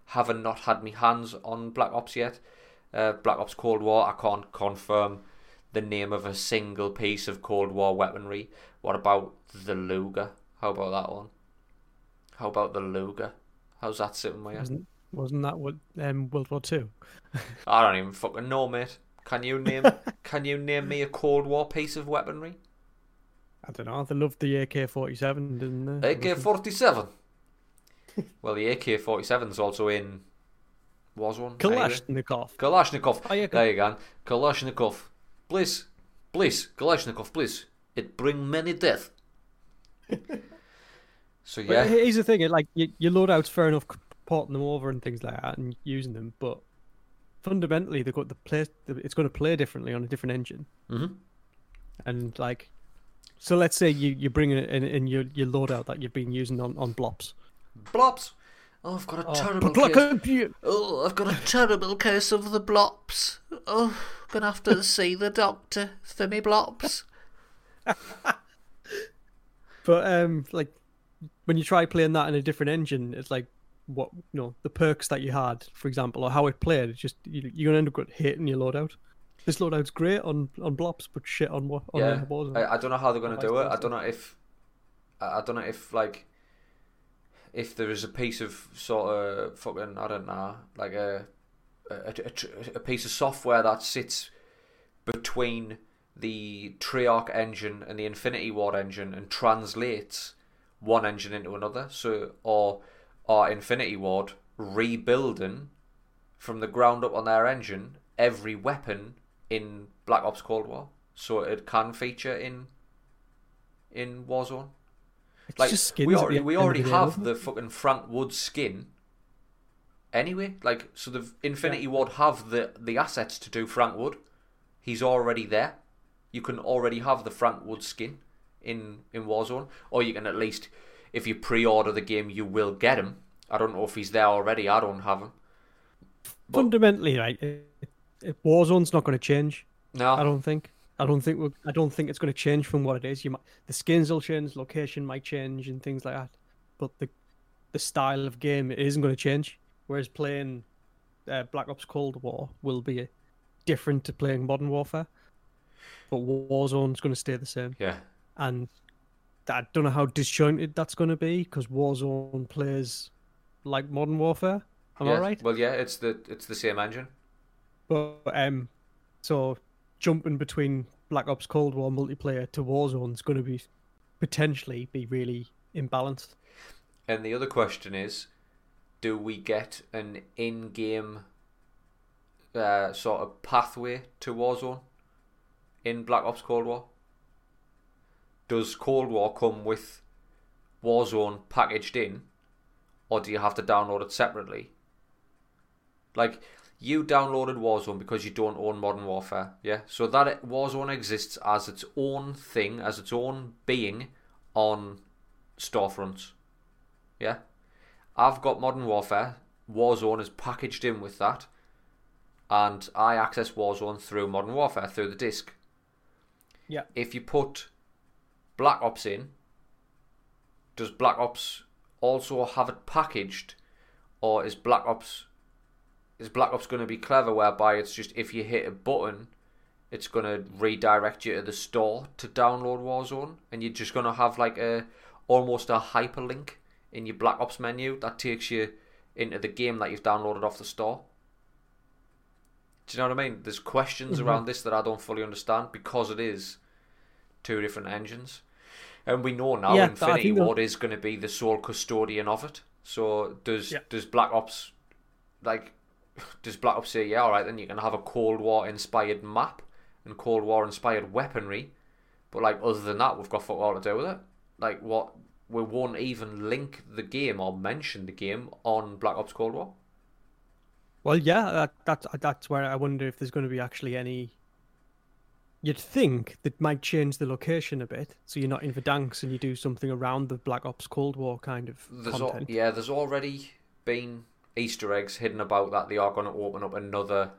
haven't not had my hands on Black Ops yet. Uh, Black Ops Cold War, I can't confirm the name of a single piece of Cold War weaponry. What about the Luger? How about that one? How about the Luger? How's that sitting with you? Wasn't wasn't that what um, World War Two? I don't even fucking know, mate. Can you name [LAUGHS] Can you name me a Cold War piece of weaponry? I don't know. They loved the AK forty seven, didn't they? AK forty seven. Well, the AK forty seven is also in Warzone. one Kalashnikov. Kalashnikov. Oh, yeah, there you go. Kalashnikov. Please, please, Kalashnikov, please. It bring many death. [LAUGHS] so yeah. But here's the thing: it, like your, your loadouts, fair enough, porting them over and things like that, and using them, but fundamentally, they've got the play. It's going to play differently on a different engine, hmm and like, so let's say you you bring it in, in your your loadout that you've been using on on blops. blops. Oh, I've got a Oh, terrible case. you. Oh, I've got a terrible case of the blops. Oh, gonna have to [LAUGHS] see the doctor for me blops. [LAUGHS] But um, like when you try playing that in a different engine, it's like what you know the perks that you had, for example, or how it played. It's just you, you're gonna end up hating your loadout. This loadout's great on on blops, but shit on what on yeah. I, I don't know how they're gonna do it. I don't know if I I don't know if like if there is a piece of sort of fucking I don't know like a a, a, a piece of software that sits between the Treyarch engine and the Infinity Ward engine and translates one engine into another. So or or Infinity Ward rebuilding from the ground up on their engine every weapon in Black Ops Cold War, so it can feature in in Warzone. It's Like just skins we already we already the have isn't the fucking Frank Wood skin. Anyway, like so the Infinity Ward have the the assets to do Frank Wood. He's already there. You can already have the Frank Wood skin in in Warzone, or you can at least, if you pre-order the game, you will get him. I don't know if he's there already. I don't have him. But- fundamentally, right? It, it, Warzone's not going to change. No, I don't think. I don't think. We're, I don't think it's going to change from what it is. You might the skins will change, location might change, and things like that. But the the style of game it isn't going to change. Whereas playing uh, Black Ops Cold War will be different to playing Modern Warfare. But Warzone's going to stay the same, yeah, and I don't know how disjointed that's going to be because Warzone plays like Modern Warfare. Am yeah. I right? Well, yeah, it's the it's the same engine. But um, so jumping between Black Ops Cold War multiplayer to Warzone is going to be potentially be really imbalanced. And the other question is, do we get an in-game uh, sort of pathway to Warzone in Black Ops Cold War? Does Cold War come with Warzone packaged in, or do you have to download it separately? Like you downloaded Warzone because you don't own Modern Warfare, yeah. So that it- Warzone exists as its own thing, as its own being on storefronts. Yeah. I've got Modern Warfare. Warzone is packaged in with that. And I access Warzone through Modern Warfare, through the disc. Yeah. If you put Black Ops in, does Black Ops also have it packaged? Or is Black Ops is Black Ops going to be clever whereby it's just if you hit a button, it's going to redirect you to the store to download Warzone, and you're just going to have like a almost a hyperlink in your Black Ops menu that takes you into the game that you've downloaded off the store. Do you know what I mean? There's questions Mhm. around this that I don't fully understand because it is two different engines. And we know now Yeah, Infinity Ward is going to be the sole custodian of it. So does Yeah. does Black Ops like [LAUGHS] does Black Ops say, yeah, all right, then you can have a Cold War inspired map and Cold War inspired weaponry, but like other than that, we've got fuck all to do with it. Like what we won't even link the game or mention the game on Black Ops Cold War. Well, yeah, that, that's that's where I wonder if there's going to be actually any. You'd think that might change the location a bit, so you're not in Verdansk and you do something around the Black Ops Cold War kind of There's al- content. yeah, there's already been Easter eggs hidden about that they are going to open up another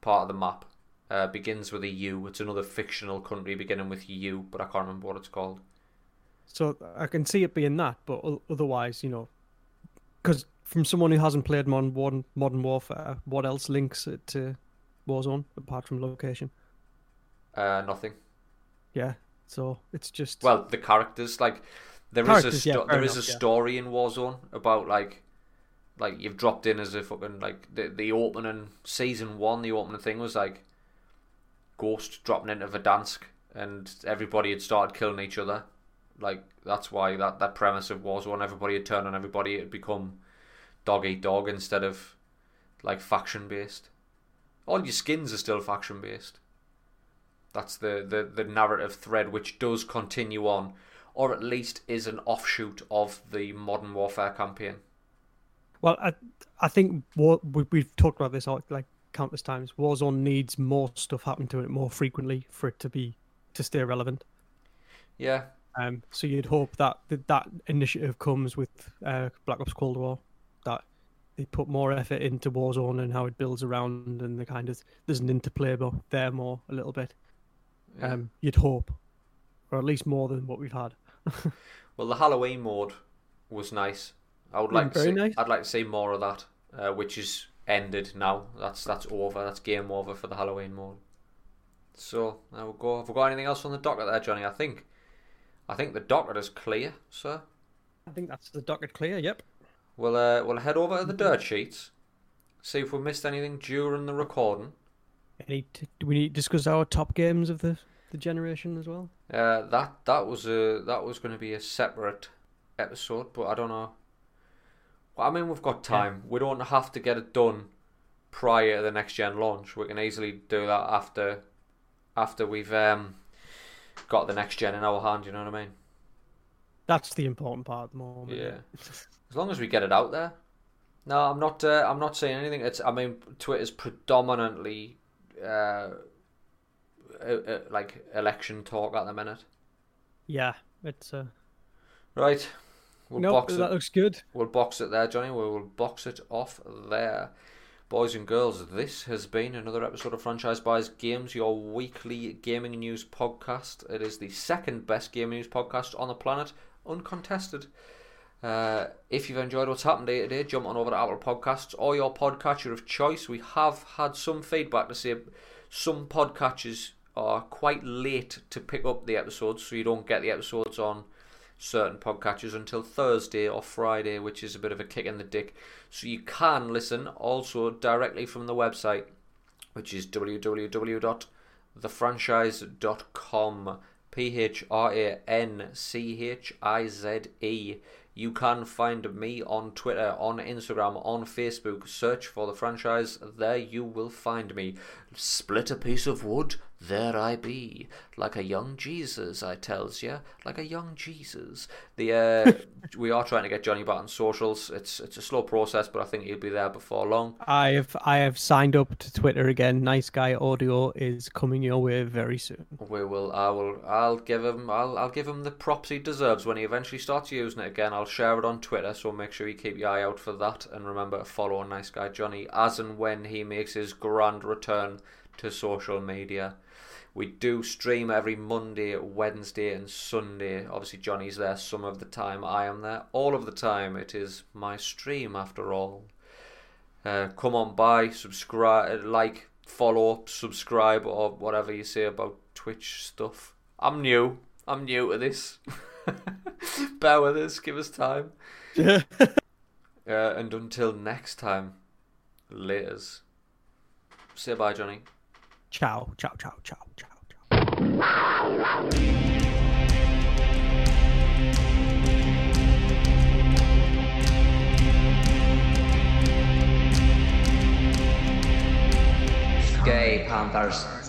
part of the map. Uh, begins with a U. It's another fictional country beginning with U, but I can't remember what it's called. So I can see it being that, but otherwise, you know, because from someone who hasn't played modern modern warfare, what else links it to Warzone apart from location? Uh, nothing. Yeah, so it's just Well, the characters like there is Characters, a yeah, sto- fair there is a enough, yeah. story in Warzone about like like you've dropped in as a fucking like the the opening season one. The opening thing was like Ghost dropping into Verdansk and everybody had started killing each other. Like that's why that that premise of Warzone. Everybody had turned on everybody. It had become dog eat dog instead of like faction based. All your skins are still faction based. That's the, the, the narrative thread which does continue on, or at least is an offshoot of the Modern Warfare campaign. Well, I I think we, we've talked about this like countless times. Warzone needs more stuff happen to it more frequently for it to be to stay relevant. Yeah, Um, so you'd hope that that, that initiative comes with uh, Black Ops Cold War, that they put more effort into Warzone and how it builds around, and the kind of there's an interplay there more a little bit. Yeah. Um, you'd hope, or at least more than what we've had. [LAUGHS] Well, the Halloween mode was nice. I would Mm, like to see, nice. I'd like to see more of that, uh, which is ended now. That's that's over. That's game over for the Halloween mode. So now we'll go. Have we got anything else on the docket there, Johnny? I think, I think the docket is clear, sir. I think that's the docket clear. Yep. We'll uh, we'll head over to the dirt sheets, see if we missed anything during the recording. Any t- do we need to discuss our top games of the the generation as well? Uh, that that was a that was going to be a separate episode, but I don't know. Well, I mean, we've got time. We don't have to get it done prior to the next gen launch. We can easily do that after after we've um got the next gen in our hand. You know what I mean? That's the important part at the moment. Yeah. As long as we get it out there. No, I'm not. Uh, I'm not saying anything. It's. I mean, Twitter's predominantly uh, uh, uh, like election talk at the minute. Yeah, it's uh, Right. We'll no, box that it. looks good. We'll box it there, Johnny. We will box it off there. Boys and girls, this has been another episode of Franchise Buys Games, your weekly gaming news podcast. It is the second best gaming news podcast on the planet, uncontested. Uh, if you've enjoyed what's happened day to day, jump on over to Apple Podcasts or your podcatcher of choice. We have had some feedback to say some podcatchers are quite late to pick up the episodes, so you don't get the episodes on certain podcatchers until Thursday or Friday, which is a bit of a kick in the dick. So you can listen also directly from the website, which is www.thephranchize.com. P H R A N C H I Z E. You can find me on Twitter, on Instagram, on Facebook. Search for the franchise. There you will find me. Split a piece of wood. There I be, like a young Jesus. I tells ya, like a young Jesus. The uh, [LAUGHS] we are trying to get Johnny back on socials. It's it's a slow process, but I think he'll be there before long. I have I have signed up to Twitter again. Nice guy audio is coming your way very soon. We will. I will. I'll give him. I'll. I'll give him the props he deserves when he eventually starts using it again. I'll share it on Twitter, so make sure you keep your eye out for that, and remember to follow Nice Guy Johnny as and when he makes his grand return to social media. We do stream every Monday, Wednesday, and Sunday. Obviously, Johnny's there some of the time. I am there all of the time. It is my stream after all. Uh, come on by, subscribe, like, follow, subscribe, or whatever you say about Twitch stuff. I'm new. I'm new to this. [LAUGHS] Bear with us. Give us time. [LAUGHS] Uh, and until next time, laters. Say bye, Johnny. Ciao, ciao, ciao, ciao, ciao, ciao. Gay Panthers.